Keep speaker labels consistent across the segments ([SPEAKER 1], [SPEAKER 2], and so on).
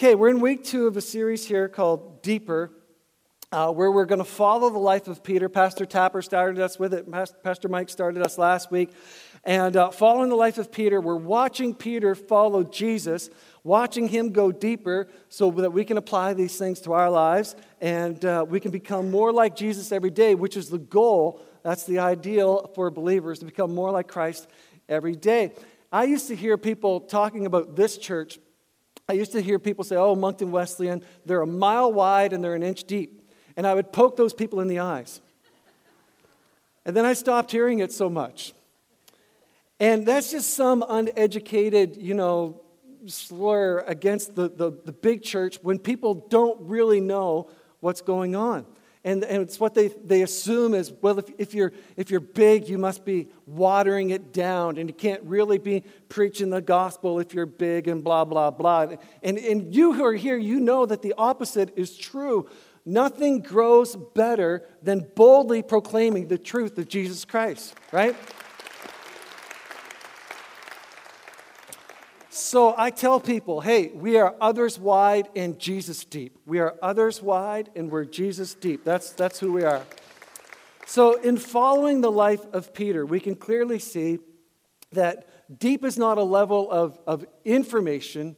[SPEAKER 1] Okay, we're in week two of a series here called Deeper, uh, where we're going to follow the life of Peter. Pastor Tapper started us with it, Pastor Mike started us last week. And uh, following the life of Peter, we're watching Peter follow Jesus, watching him go deeper so that we can apply these things to our lives and uh, we can become more like Jesus every day, which is the goal. That's the ideal for believers to become more like Christ every day. I used to hear people talking about this church I used to hear people say, oh, Moncton Wesleyan, they're a mile wide and they're an inch deep. And I would poke those people in the eyes. And then I stopped hearing it so much. And that's just some uneducated, you know, slur against the, the, the big church when people don't really know what's going on. And, and it's what they, they assume is well, if, if, you're, if you're big, you must be watering it down, and you can't really be preaching the gospel if you're big, and blah, blah, blah. And, and you who are here, you know that the opposite is true. Nothing grows better than boldly proclaiming the truth of Jesus Christ, right? So I tell people, hey, we are others wide and Jesus deep. We are others wide and we're Jesus deep. That's, that's who we are. So, in following the life of Peter, we can clearly see that deep is not a level of, of information,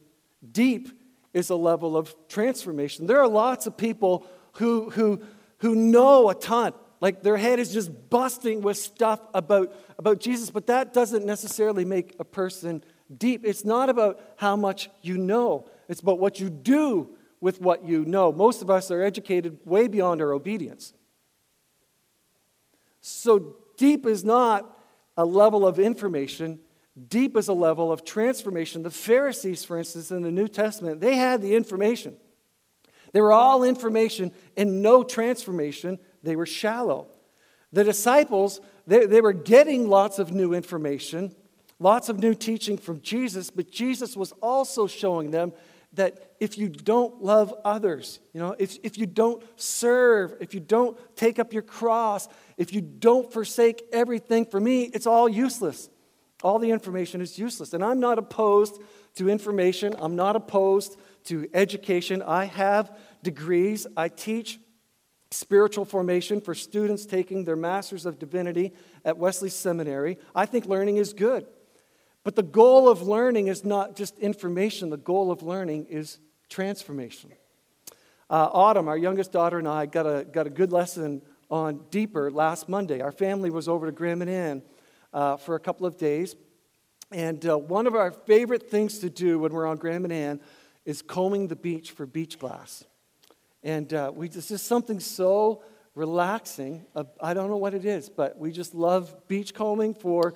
[SPEAKER 1] deep is a level of transformation. There are lots of people who, who, who know a ton. Like their head is just busting with stuff about, about Jesus, but that doesn't necessarily make a person deep. It's not about how much you know, it's about what you do with what you know. Most of us are educated way beyond our obedience. So, deep is not a level of information, deep is a level of transformation. The Pharisees, for instance, in the New Testament, they had the information. They were all information and no transformation. They were shallow. The disciples, they, they were getting lots of new information, lots of new teaching from Jesus, but Jesus was also showing them that if you don't love others, you know, if, if you don't serve, if you don't take up your cross, if you don't forsake everything for me, it's all useless. All the information is useless. And I'm not opposed to information, I'm not opposed to education. I have degrees, I teach spiritual formation for students taking their Masters of Divinity at Wesley Seminary. I think learning is good. But the goal of learning is not just information, the goal of learning is transformation. Uh, Autumn, our youngest daughter, and I got a, got a good lesson on deeper last Monday. Our family was over to Grand Manan uh, for a couple of days. And uh, one of our favorite things to do when we're on Grand Manan is combing the beach for beach glass. And uh, we just, just something so relaxing. I don't know what it is, but we just love beach combing for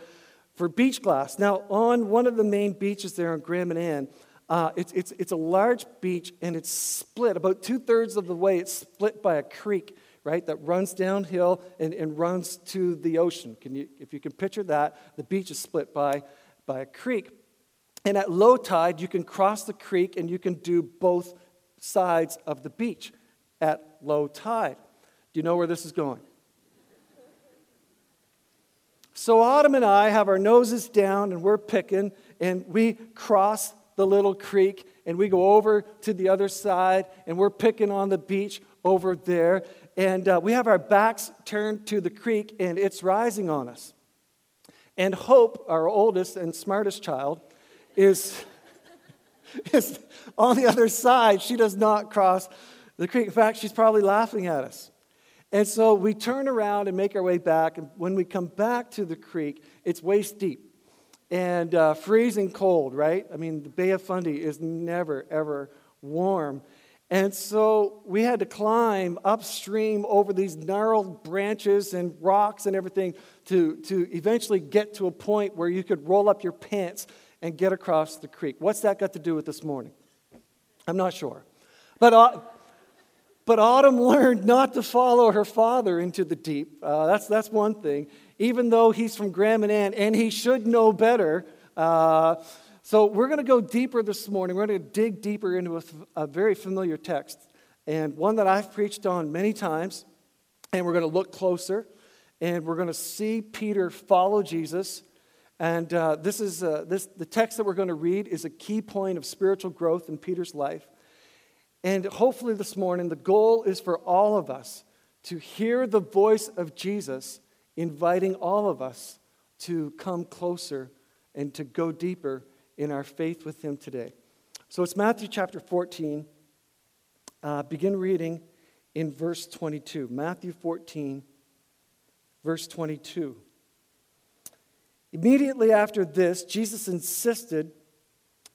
[SPEAKER 1] for beach glass. Now, on one of the main beaches there on Grand Manan, uh, it's, it's, it's a large beach and it's split. About two thirds of the way, it's split by a creek, right, that runs downhill and, and runs to the ocean. Can you, if you can picture that, the beach is split by, by a creek. And at low tide, you can cross the creek and you can do both sides of the beach at low tide. Do you know where this is going? So Autumn and I have our noses down and we're picking, and we cross the little creek and we go over to the other side and we're picking on the beach over there. And uh, we have our backs turned to the creek and it's rising on us. And Hope, our oldest and smartest child, is, is on the other side. She does not cross the creek. In fact, she's probably laughing at us. And so we turn around and make our way back. And when we come back to the creek, it's waist deep and uh, freezing cold, right? I mean, the Bay of Fundy is never, ever warm. And so we had to climb upstream over these gnarled branches and rocks and everything to, to eventually get to a point where you could roll up your pants and get across the creek. What's that got to do with this morning? I'm not sure. But uh, but Autumn learned not to follow her father into the deep. Uh, that's, that's one thing. Even though he's from Grand Manan and he should know better. Uh, so we're going to go deeper this morning. We're going to dig deeper into a, a very familiar text and one that I've preached on many times. And we're going to look closer and we're going to see Peter follow Jesus. And uh, this is uh, this, the text that we're going to read is a key point of spiritual growth in Peter's life. And hopefully, this morning, the goal is for all of us to hear the voice of Jesus inviting all of us to come closer and to go deeper in our faith with Him today. So it's Matthew chapter 14. Uh, begin reading in verse 22. Matthew 14, verse 22. Immediately after this, Jesus insisted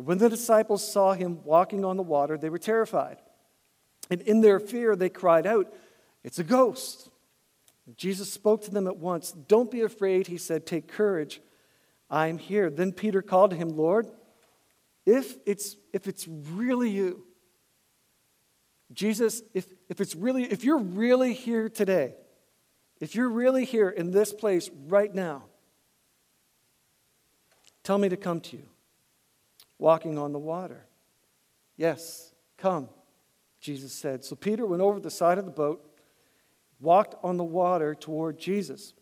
[SPEAKER 1] When the disciples saw him walking on the water, they were terrified. And in their fear, they cried out, It's a ghost. And Jesus spoke to them at once. Don't be afraid, he said, Take courage. I am here. Then Peter called to him, Lord, if it's, if it's really you, Jesus, if, if it's really, if you're really here today, if you're really here in this place right now, tell me to come to you, walking on the water. Yes, come, Jesus said. So Peter went over the side of the boat, walked on the water toward Jesus.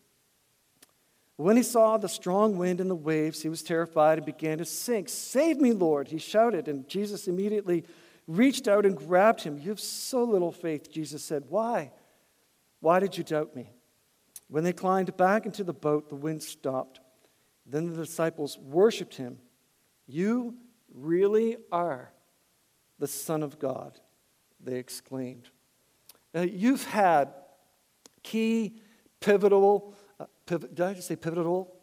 [SPEAKER 1] When he saw the strong wind and the waves, he was terrified and began to sink. Save me, Lord, he shouted. And Jesus immediately reached out and grabbed him. You have so little faith, Jesus said. Why? Why did you doubt me? When they climbed back into the boat, the wind stopped. Then the disciples worshiped him. You really are the Son of God, they exclaimed. Now, you've had key, pivotal, uh, piv- did I just say pivotal?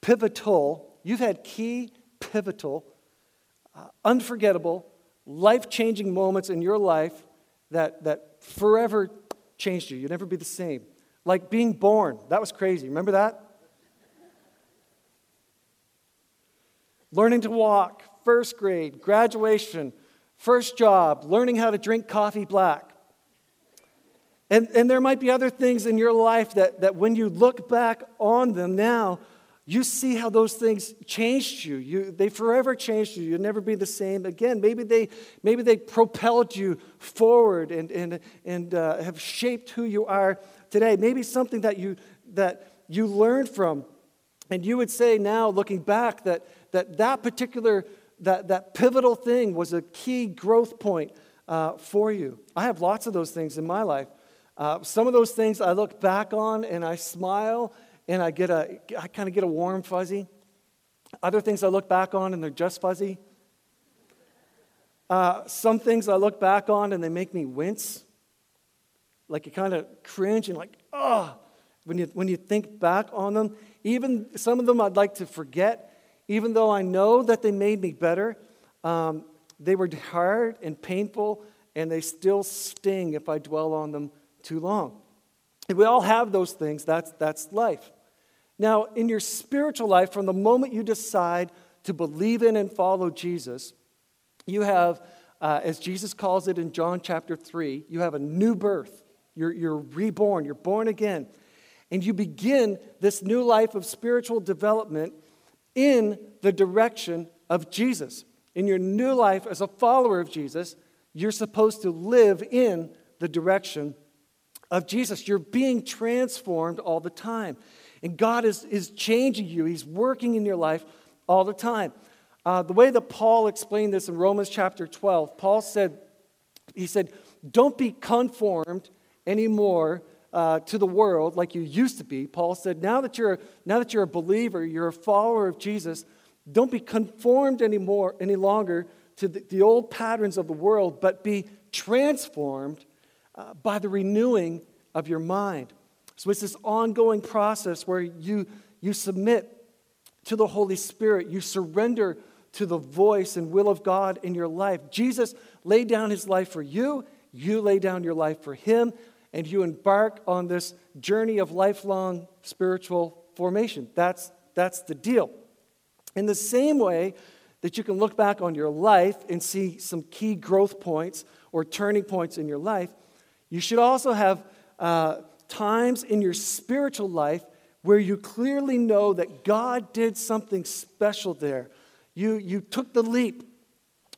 [SPEAKER 1] Pivotal. You've had key, pivotal, uh, unforgettable, life changing moments in your life that, that forever changed you. You'll never be the same. Like being born. That was crazy. Remember that? Learning to walk, first grade, graduation, first job, learning how to drink coffee black. And, and there might be other things in your life that, that when you look back on them now, you see how those things changed you. you they forever changed you. You'll never be the same again. Maybe they, maybe they propelled you forward and, and, and uh, have shaped who you are today. Maybe something that you, that you learned from. And you would say now, looking back, that that, that particular, that, that pivotal thing was a key growth point uh, for you. I have lots of those things in my life. Uh, some of those things I look back on and I smile and I get a, I kind of get a warm fuzzy. Other things I look back on and they're just fuzzy. Uh, some things I look back on and they make me wince. Like you kind of cringe and like, oh, when you, when you think back on them. Even some of them I'd like to forget, even though I know that they made me better. Um, they were hard and painful, and they still sting if I dwell on them too long. And we all have those things. That's, that's life. Now, in your spiritual life, from the moment you decide to believe in and follow Jesus, you have, uh, as Jesus calls it in John chapter 3, you have a new birth. You're, you're reborn, you're born again. And you begin this new life of spiritual development in the direction of Jesus. In your new life as a follower of Jesus, you're supposed to live in the direction of Jesus. You're being transformed all the time. And God is, is changing you, He's working in your life all the time. Uh, the way that Paul explained this in Romans chapter 12, Paul said, he said, don't be conformed anymore uh, to the world like you used to be. Paul said, now that, you're, now that you're a believer, you're a follower of Jesus, don't be conformed anymore, any longer to the, the old patterns of the world, but be transformed uh, by the renewing of your mind. So it's this ongoing process where you, you submit to the Holy Spirit, you surrender to the voice and will of God in your life. Jesus laid down his life for you, you lay down your life for him, and you embark on this journey of lifelong spiritual formation. That's, that's the deal. In the same way that you can look back on your life and see some key growth points or turning points in your life, You should also have uh, times in your spiritual life where you clearly know that God did something special there. You, you took the leap,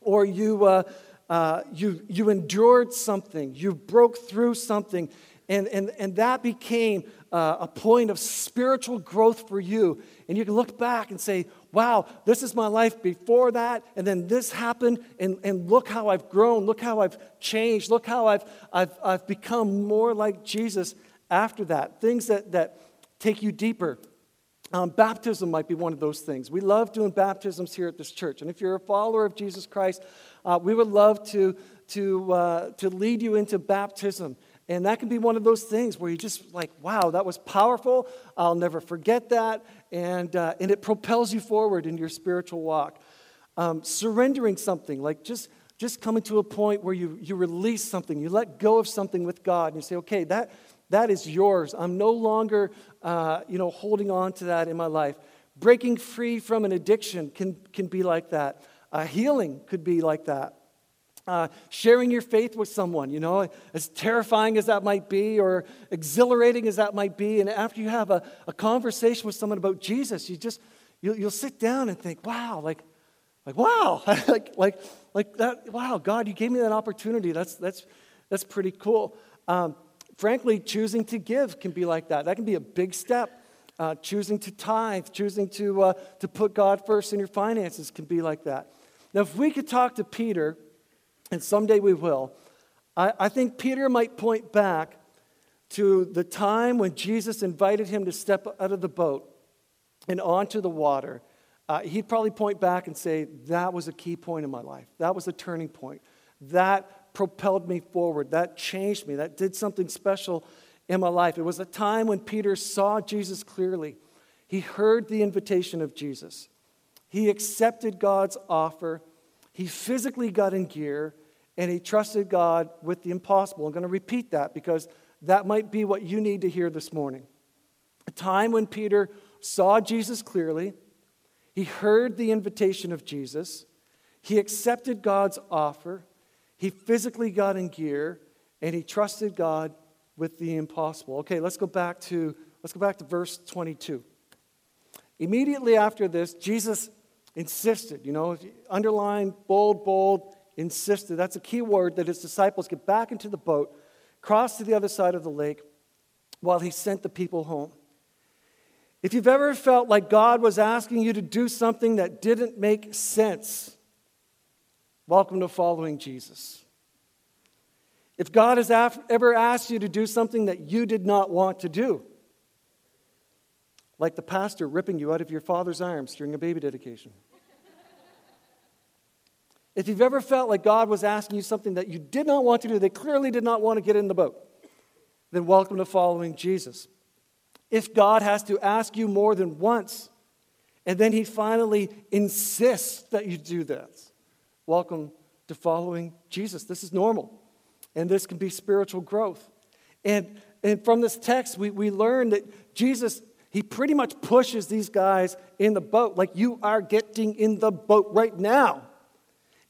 [SPEAKER 1] or you, uh, uh, you, you endured something, you broke through something, and, and, and that became uh, a point of spiritual growth for you. And you can look back and say, wow, this is my life before that, and then this happened, and, and look how I've grown, look how I've changed, look how I've, I've, I've become more like Jesus after that. Things that, that take you deeper. Um, baptism might be one of those things. We love doing baptisms here at this church. And if you're a follower of Jesus Christ, uh, we would love to, to, uh, to lead you into baptism. And that can be one of those things where you just like, wow, that was powerful. I'll never forget that. And, uh, and it propels you forward in your spiritual walk. Um, surrendering something, like just, just coming to a point where you, you release something, you let go of something with God, and you say, okay, that, that is yours. I'm no longer, uh, you know, holding on to that in my life. Breaking free from an addiction can, can be like that. Uh, healing could be like that. Uh, sharing your faith with someone, you know, as terrifying as that might be or exhilarating as that might be. And after you have a, a conversation with someone about Jesus, you just, you'll, you'll sit down and think, wow, like, like wow, like, like, like that, wow, God, you gave me that opportunity. That's, that's, that's pretty cool. Um, frankly, choosing to give can be like that. That can be a big step. Uh, choosing to tithe, choosing to, uh, to put God first in your finances can be like that. Now, if we could talk to Peter, and someday we will, I, I think Peter might point back to the time when Jesus invited him to step out of the boat and onto the water. Uh, he'd probably point back and say, That was a key point in my life. That was a turning point. That propelled me forward. That changed me. That did something special in my life. It was a time when Peter saw Jesus clearly. He heard the invitation of Jesus. He accepted God's offer. He physically got in gear and he trusted God with the impossible. I'm going to repeat that because that might be what you need to hear this morning. A time when Peter saw Jesus clearly, he heard the invitation of Jesus, he accepted God's offer, he physically got in gear and he trusted God with the impossible. Okay, let's go back to let's go back to verse 22. Immediately after this, Jesus insisted, you know, underline, bold, bold, insisted. That's a key word that his disciples get back into the boat, cross to the other side of the lake while he sent the people home. If you've ever felt like God was asking you to do something that didn't make sense, Welcome to following Jesus. If God has ever asked you to do something that you did not want to do, like the pastor ripping you out of your father's arms during a baby dedication. if you've ever felt like God was asking you something that you did not want to do, they clearly did not want to get in the boat, then welcome to following Jesus. If God has to ask you more than once, and then he finally insists that you do this, welcome to following Jesus. This is normal, and this can be spiritual growth. And, and from this text, we, we learn that Jesus, he pretty much pushes these guys in the boat, like you are getting in the boat right now.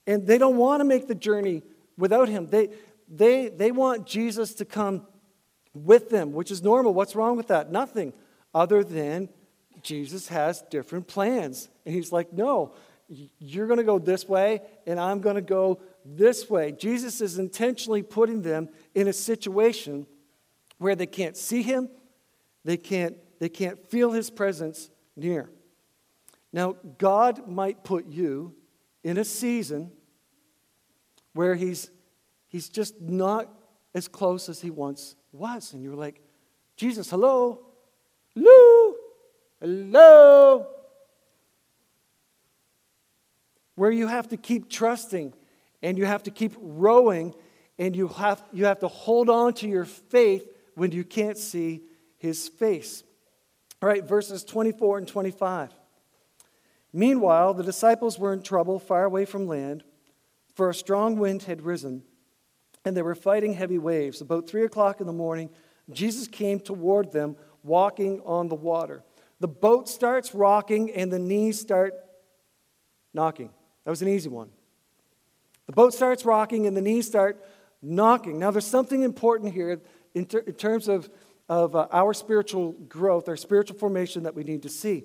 [SPEAKER 1] And they don't want to make the journey without him. They, they, they want Jesus to come with them, which is normal. What's wrong with that? Nothing, other than Jesus has different plans. And he's like, no, you're going to go this way, and I'm going to go this way. Jesus is intentionally putting them in a situation where they can't see him, they can't, they can't feel his presence near. Now, God might put you in a season where he's, he's just not as close as he once was. And you're like, Jesus, hello? Hello? Hello? where you have to keep trusting and you have to keep rowing and you have, you have to hold on to your faith when you can't see his face. All right, verses 24 and 25. Meanwhile, the disciples were in trouble far away from land, for a strong wind had risen, and they were fighting heavy waves. About three o'clock in the morning, Jesus came toward them walking on the water. The boat starts rocking, and the knees start knocking. That was an easy one. The boat starts rocking and the knees start knocking. Now, there's something important here in, ter- in terms of, of uh, our spiritual growth, our spiritual formation that we need to see.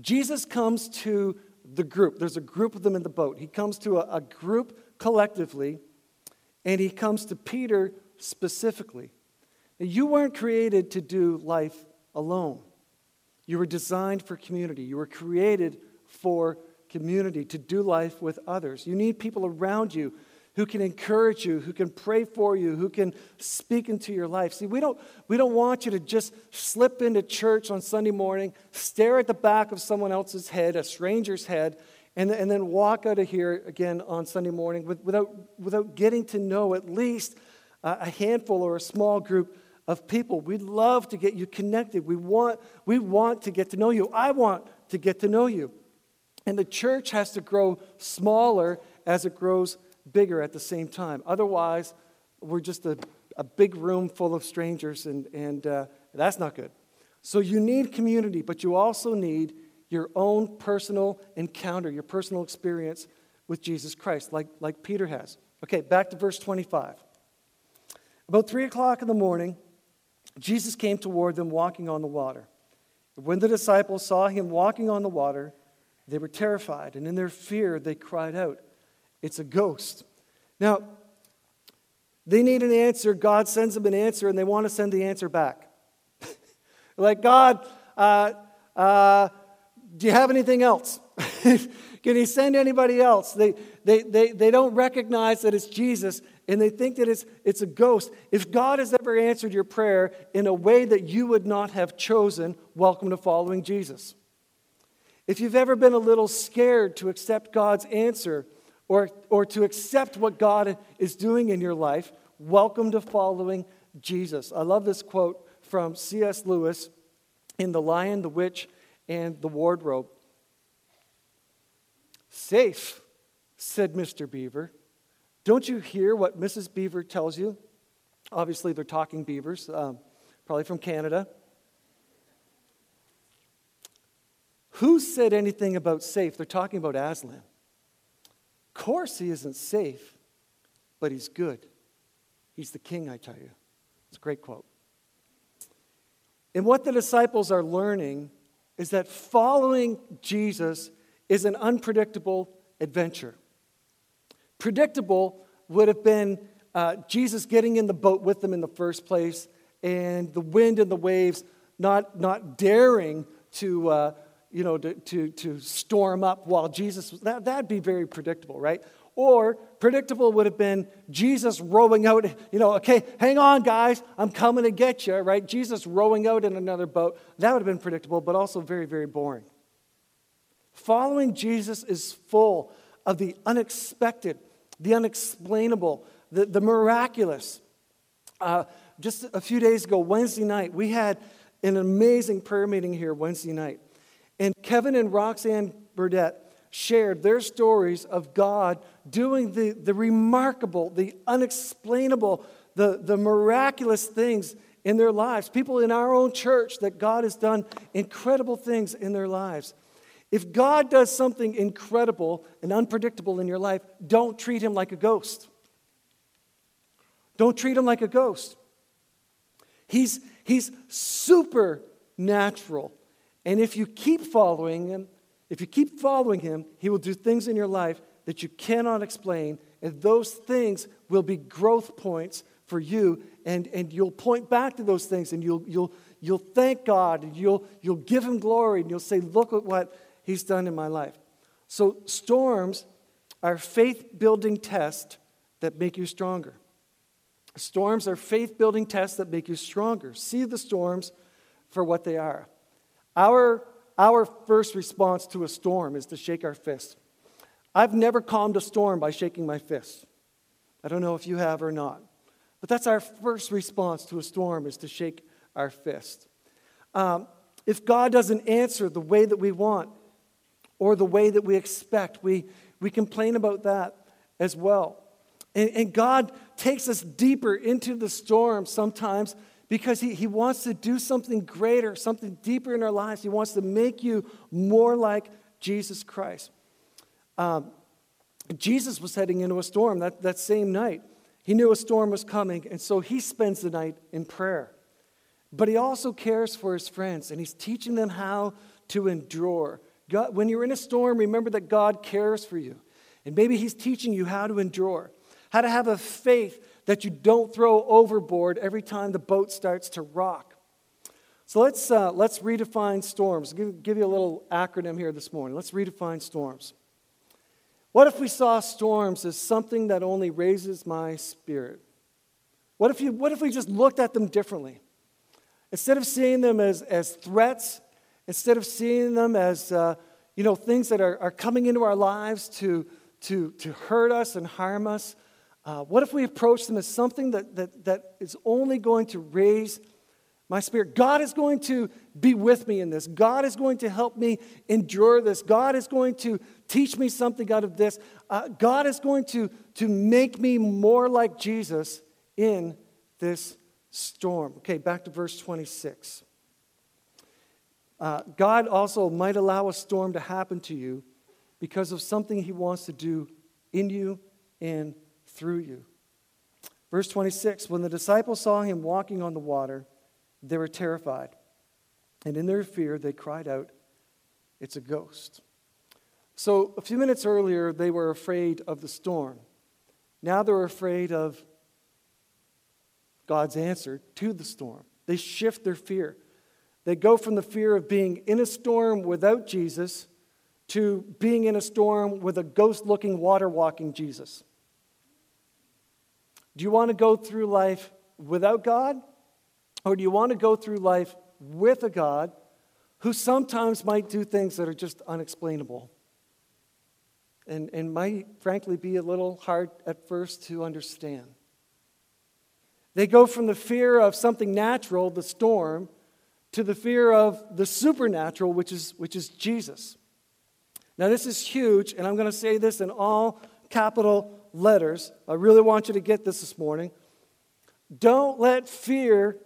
[SPEAKER 1] Jesus comes to the group. There's a group of them in the boat. He comes to a, a group collectively, and he comes to Peter specifically. Now, you weren't created to do life alone. You were designed for community. You were created for community, to do life with others. You need people around you who can encourage you, who can pray for you, who can speak into your life. See, we don't, we don't want you to just slip into church on Sunday morning, stare at the back of someone else's head, a stranger's head, and, and then walk out of here again on Sunday morning with, without, without getting to know at least a handful or a small group of people. We'd love to get you connected. We want, we want to get to know you. I want to get to know you. And the church has to grow smaller as it grows bigger at the same time. Otherwise, we're just a, a big room full of strangers, and, and uh, that's not good. So you need community, but you also need your own personal encounter, your personal experience with Jesus Christ, like, like Peter has. Okay, back to verse 25. About 3 o'clock in the morning, Jesus came toward them walking on the water. When the disciples saw him walking on the water, they were terrified, and in their fear they cried out, it's a ghost. Now, they need an answer. God sends them an answer, and they want to send the answer back. like, God, uh, uh, do you have anything else? Can he send anybody else? They, they, they, they don't recognize that it's Jesus and they think that it's, it's a ghost. If God has ever answered your prayer in a way that you would not have chosen, welcome to following Jesus. If you've ever been a little scared to accept God's answer, or, or to accept what God is doing in your life, welcome to following Jesus. I love this quote from C.S. Lewis in The Lion, the Witch, and the Wardrobe. Safe, said Mr. Beaver. Don't you hear what Mrs. Beaver tells you? Obviously, they're talking beavers, um, probably from Canada. Who said anything about safe? They're talking about Aslan course, he isn't safe, but he's good. He's the king, I tell you. It's a great quote. And what the disciples are learning is that following Jesus is an unpredictable adventure. Predictable would have been uh, Jesus getting in the boat with them in the first place and the wind and the waves not, not daring to, uh, you know, to, to, to storm up while Jesus was, that, that'd be very predictable, right? Or predictable would have been Jesus rowing out, you know, okay, hang on, guys, I'm coming to get you, right? Jesus rowing out in another boat. That would have been predictable, but also very, very boring. Following Jesus is full of the unexpected, the unexplainable, the, the miraculous. Uh, just a few days ago, Wednesday night, we had an amazing prayer meeting here Wednesday night. And Kevin and Roxanne Burdett shared their stories of God doing the, the remarkable, the unexplainable, the, the miraculous things in their lives. People in our own church that God has done incredible things in their lives. If God does something incredible and unpredictable in your life, don't treat him like a ghost. Don't treat him like a ghost. He's, he's supernatural. And if you keep following him, if you keep following him, he will do things in your life that you cannot explain, and those things will be growth points for you, and, and you'll point back to those things, and you'll, you'll, you'll thank God, and you'll, you'll give him glory, and you'll say, Look at what he's done in my life. So, storms are faith building tests that make you stronger. Storms are faith building tests that make you stronger. See the storms for what they are. Our, our first response to a storm is to shake our fist. I've never calmed a storm by shaking my fist. I don't know if you have or not. But that's our first response to a storm is to shake our fist. Um, if God doesn't answer the way that we want or the way that we expect, we, we complain about that as well. And, and God takes us deeper into the storm sometimes because he, he wants to do something greater, something deeper in our lives. He wants to make you more like Jesus Christ. Um, Jesus was heading into a storm that, that same night. He knew a storm was coming, and so he spends the night in prayer. But he also cares for his friends, and he's teaching them how to endure. God, when you're in a storm, remember that God cares for you. And maybe he's teaching you how to endure, how to have a faith that you don't throw overboard every time the boat starts to rock. So let's, uh, let's redefine storms. Give, give you a little acronym here this morning. Let's redefine storms. What if we saw storms as something that only raises my spirit? What if, you, what if we just looked at them differently? Instead of seeing them as, as threats, instead of seeing them as uh, you know, things that are, are coming into our lives to, to, to hurt us and harm us, uh, what if we approach them as something that, that, that is only going to raise my spirit? God is going to be with me in this. God is going to help me endure this. God is going to teach me something out of this. Uh, God is going to, to make me more like Jesus in this storm. Okay, back to verse 26. Uh, God also might allow a storm to happen to you because of something he wants to do in you and through you. Verse 26 When the disciples saw him walking on the water, they were terrified. And in their fear, they cried out, It's a ghost. So a few minutes earlier, they were afraid of the storm. Now they're afraid of God's answer to the storm. They shift their fear. They go from the fear of being in a storm without Jesus to being in a storm with a ghost looking, water walking Jesus. Do you want to go through life without God? Or do you want to go through life with a God who sometimes might do things that are just unexplainable and, and might, frankly, be a little hard at first to understand? They go from the fear of something natural, the storm, to the fear of the supernatural, which is, which is Jesus. Now, this is huge, and I'm going to say this in all capital letters. I really want you to get this this morning. Don't let fear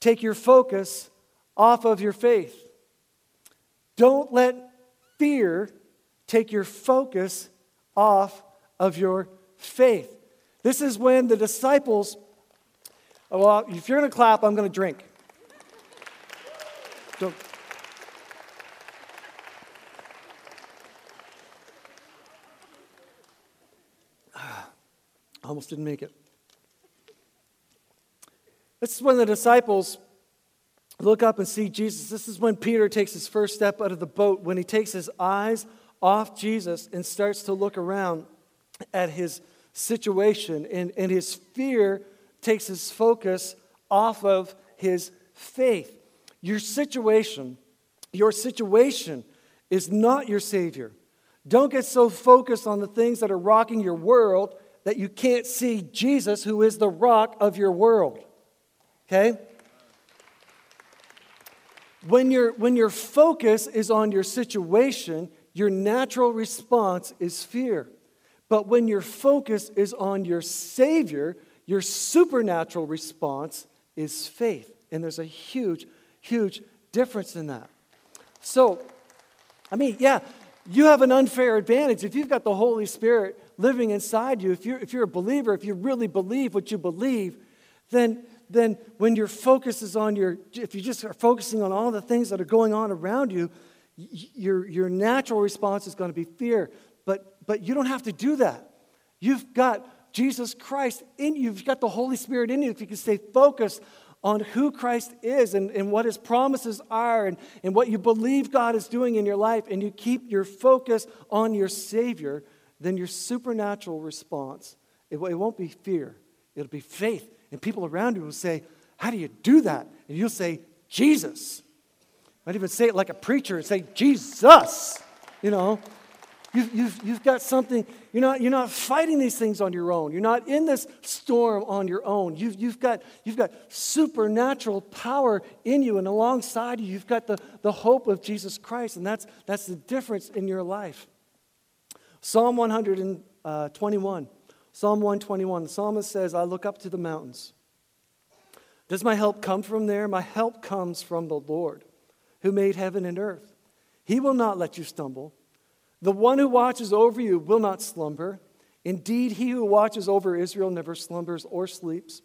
[SPEAKER 1] take your focus off of your faith. Don't let fear take your focus off of your faith. This is when the disciples well, if you're going to clap, I'm going to drink. Don't. Almost didn't make it. This is when the disciples look up and see Jesus. This is when Peter takes his first step out of the boat, when he takes his eyes off Jesus and starts to look around at his situation and, and his fear takes his focus off of his faith. Your situation, your situation is not your Savior. Don't get so focused on the things that are rocking your world that you can't see Jesus, who is the rock of your world. Okay? When, your when your focus is on your situation, your natural response is fear. But when your focus is on your Savior, your supernatural response is faith. And there's a huge, huge difference in that. So, I mean, yeah, you have an unfair advantage. If you've got the Holy Spirit living inside you, if you're, if you're a believer, if you really believe what you believe, then, then when your focus is on your, if you just are focusing on all the things that are going on around you, your, your natural response is going to be fear. But, but you don't have to do that. You've got Jesus Christ in you, you've got the Holy Spirit in you, if you can stay focused on who Christ is and, and what his promises are and, and what you believe God is doing in your life, and you keep your focus on your Savior, then your supernatural response, it, it won't be fear, it'll be faith. And people around you will say, How do you do that? And you'll say, Jesus. Might even say it like a preacher and say, Jesus. You know, You've, you've, you've got something, you're not, you're not fighting these things on your own. You're not in this storm on your own. You've, you've, got, you've got supernatural power in you, and alongside you, you've got the, the hope of Jesus Christ, and that's, that's the difference in your life. Psalm 121. Uh, Psalm 121. The psalmist says, I look up to the mountains. Does my help come from there? My help comes from the Lord who made heaven and earth. He will not let you stumble. The one who watches over you will not slumber. Indeed, he who watches over Israel never slumbers or sleeps.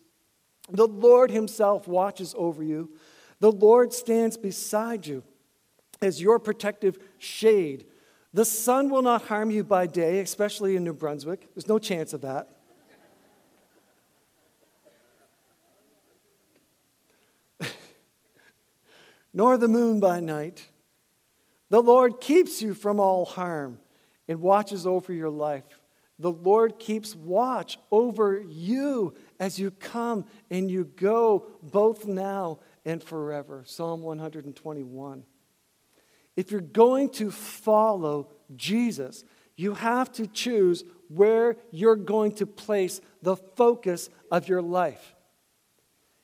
[SPEAKER 1] The Lord himself watches over you. The Lord stands beside you as your protective shade. The sun will not harm you by day, especially in New Brunswick. There's no chance of that. Nor the moon by night. The Lord keeps you from all harm and watches over your life. The Lord keeps watch over you as you come and you go, both now and forever. Psalm 121. If you're going to follow Jesus, you have to choose where you're going to place the focus of your life.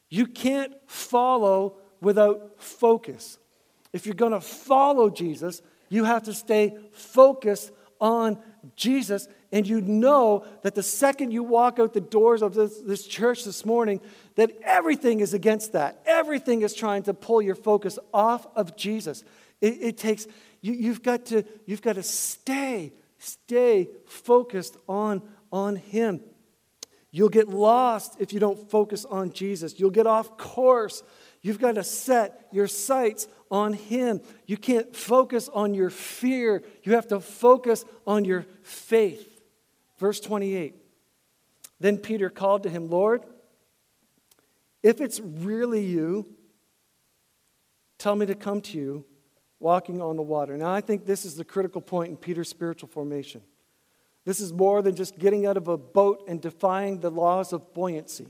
[SPEAKER 1] You can't follow without focus. If you're going to follow Jesus, you have to stay focused on Jesus. And you know that the second you walk out the doors of this, this church this morning, that everything is against that. Everything is trying to pull your focus off of Jesus. It, it takes, you, you've, got to, you've got to stay, stay focused on, on Him. You'll get lost if you don't focus on Jesus. You'll get off course. You've got to set your sights on Him. You can't focus on your fear. You have to focus on your faith. Verse 28. Then Peter called to him, Lord, if it's really you, tell me to come to you walking on the water. Now, I think this is the critical point in Peter's spiritual formation. This is more than just getting out of a boat and defying the laws of buoyancy.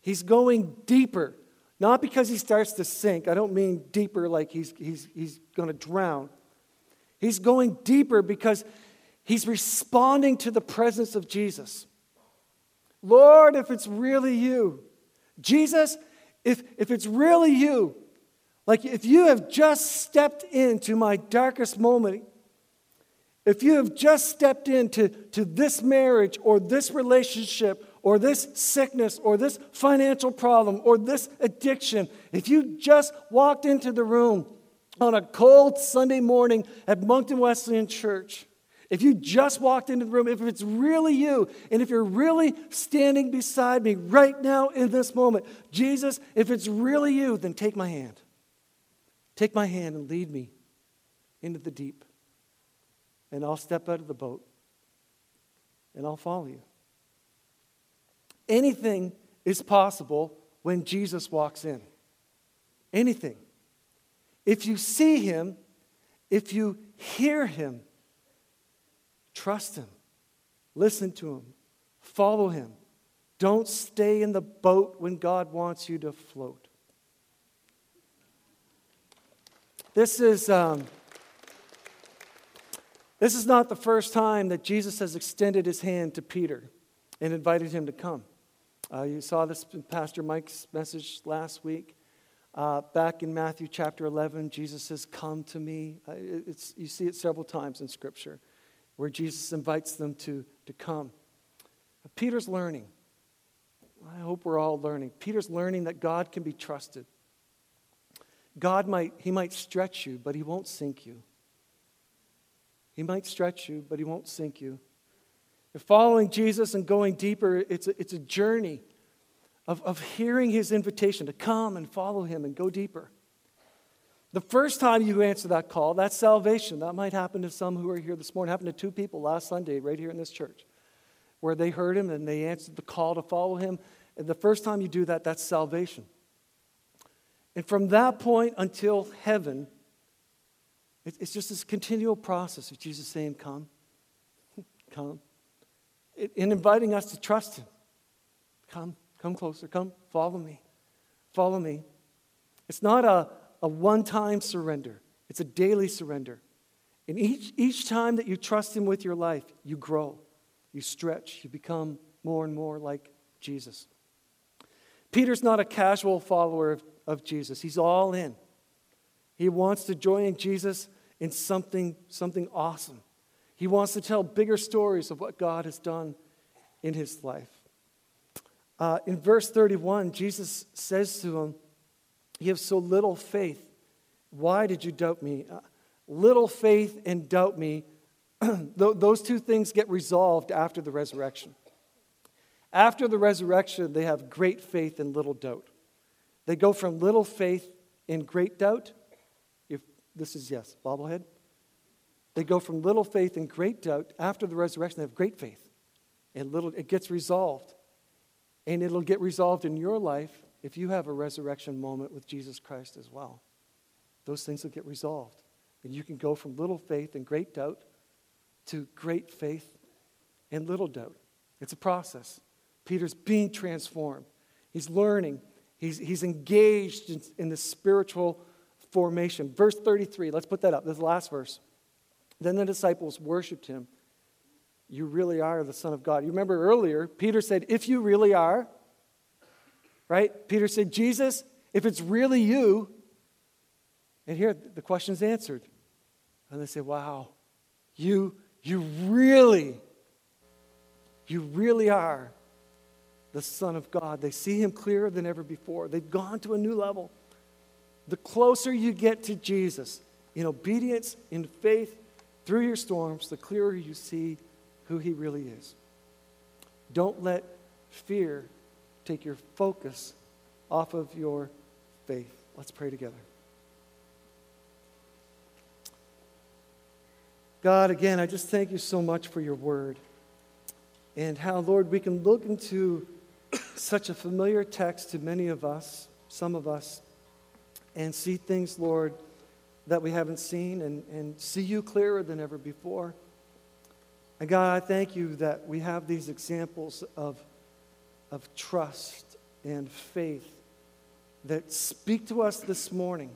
[SPEAKER 1] He's going deeper not because he starts to sink. I don't mean deeper like he's, he's, he's going to drown. He's going deeper because he's responding to the presence of Jesus. Lord, if it's really you, Jesus, if, if it's really you, like if you have just stepped into my darkest moment, if you have just stepped into to this marriage or this relationship or this sickness or this financial problem or this addiction, if you just walked into the room on a cold Sunday morning at Moncton Wesleyan Church, if you just walked into the room, if it's really you, and if you're really standing beside me right now in this moment, Jesus, if it's really you, then take my hand. Take my hand and lead me into the deep. And I'll step out of the boat and I'll follow you. Anything is possible when Jesus walks in. Anything. If you see him, if you hear him, trust him, listen to him, follow him. Don't stay in the boat when God wants you to float. This is, um, this is not the first time that Jesus has extended his hand to Peter and invited him to come. Uh, you saw this in Pastor Mike's message last week. Uh, back in Matthew chapter 11, Jesus says, Come to me. Uh, it's, you see it several times in Scripture where Jesus invites them to, to come. Peter's learning. I hope we're all learning. Peter's learning that God can be trusted. God might, he might stretch you, but he won't sink you. He might stretch you, but he won't sink you. If following Jesus and going deeper, it's a, it's a journey of, of hearing his invitation to come and follow him and go deeper. The first time you answer that call, that's salvation. That might happen to some who are here this morning. It happened to two people last Sunday right here in this church where they heard him and they answered the call to follow him. And the first time you do that, that's salvation. And from that point until heaven, it's just this continual process of Jesus saying, Come, come, in inviting us to trust Him. Come, come closer, come, follow me, follow me. It's not a, a one time surrender, it's a daily surrender. And each, each time that you trust Him with your life, you grow, you stretch, you become more and more like Jesus. Peter's not a casual follower of, of Jesus, he's all in. He wants to join Jesus in something, something awesome. He wants to tell bigger stories of what God has done in his life. Uh, in verse 31, Jesus says to him, You have so little faith. Why did you doubt me? Uh, little faith and doubt me those two things get resolved after the resurrection. After the resurrection, they have great faith and little doubt. They go from little faith in great doubt. If this is yes, bobblehead. They go from little faith and great doubt. After the resurrection, they have great faith. And little it gets resolved. And it'll get resolved in your life if you have a resurrection moment with Jesus Christ as well. Those things will get resolved. And you can go from little faith and great doubt to great faith and little doubt. It's a process. Peter's being transformed. He's learning. He's, he's engaged in, in the spiritual formation. Verse 33, let's put that up. This last verse. Then the disciples worshiped him. You really are the Son of God. You remember earlier, Peter said, If you really are, right? Peter said, Jesus, if it's really you, and here the question is answered. And they say, Wow, you, you really, you really are the Son of God. They see him clearer than ever before. They've gone to a new level. The closer you get to Jesus in obedience, in faith, through your storms, the clearer you see who he really is. Don't let fear take your focus off of your faith. Let's pray together. God, again, I just thank you so much for your word and how, Lord, we can look into such a familiar text to many of us, some of us, and see things, Lord, that we haven't seen and, and see you clearer than ever before. And God, I thank you that we have these examples of, of trust and faith that speak to us this morning.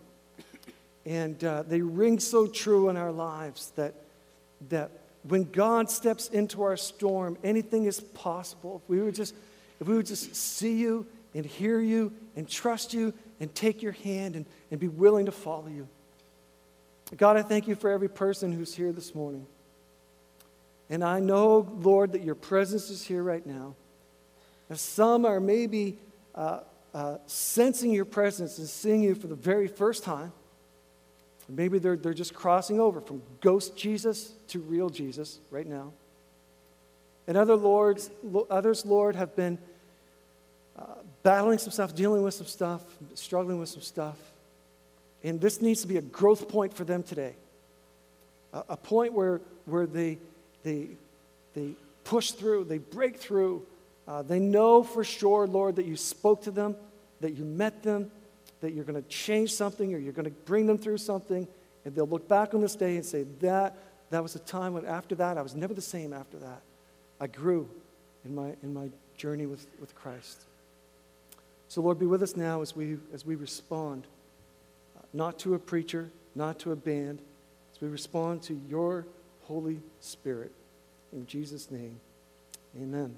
[SPEAKER 1] And uh, they ring so true in our lives that, that when God steps into our storm, anything is possible. If we would just if we would just see you and hear you and trust you and take your hand and, and be willing to follow you. God, I thank you for every person who's here this morning. And I know, Lord, that your presence is here right now. As some are maybe uh, uh, sensing your presence and seeing you for the very first time. Maybe they're, they're just crossing over from ghost Jesus to real Jesus right now. And other lords, others, Lord, have been uh, battling some stuff, dealing with some stuff, struggling with some stuff. And this needs to be a growth point for them today. A, a point where, where they, they, they push through, they break through. Uh, they know for sure, Lord, that you spoke to them, that you met them, that you're going to change something or you're going to bring them through something. And they'll look back on this day and say, that, that was a time when after that, I was never the same after that. I grew in my, in my journey with, with Christ. So, Lord, be with us now as we, as we respond, uh, not to a preacher, not to a band, as we respond to your Holy Spirit. In Jesus' name, amen.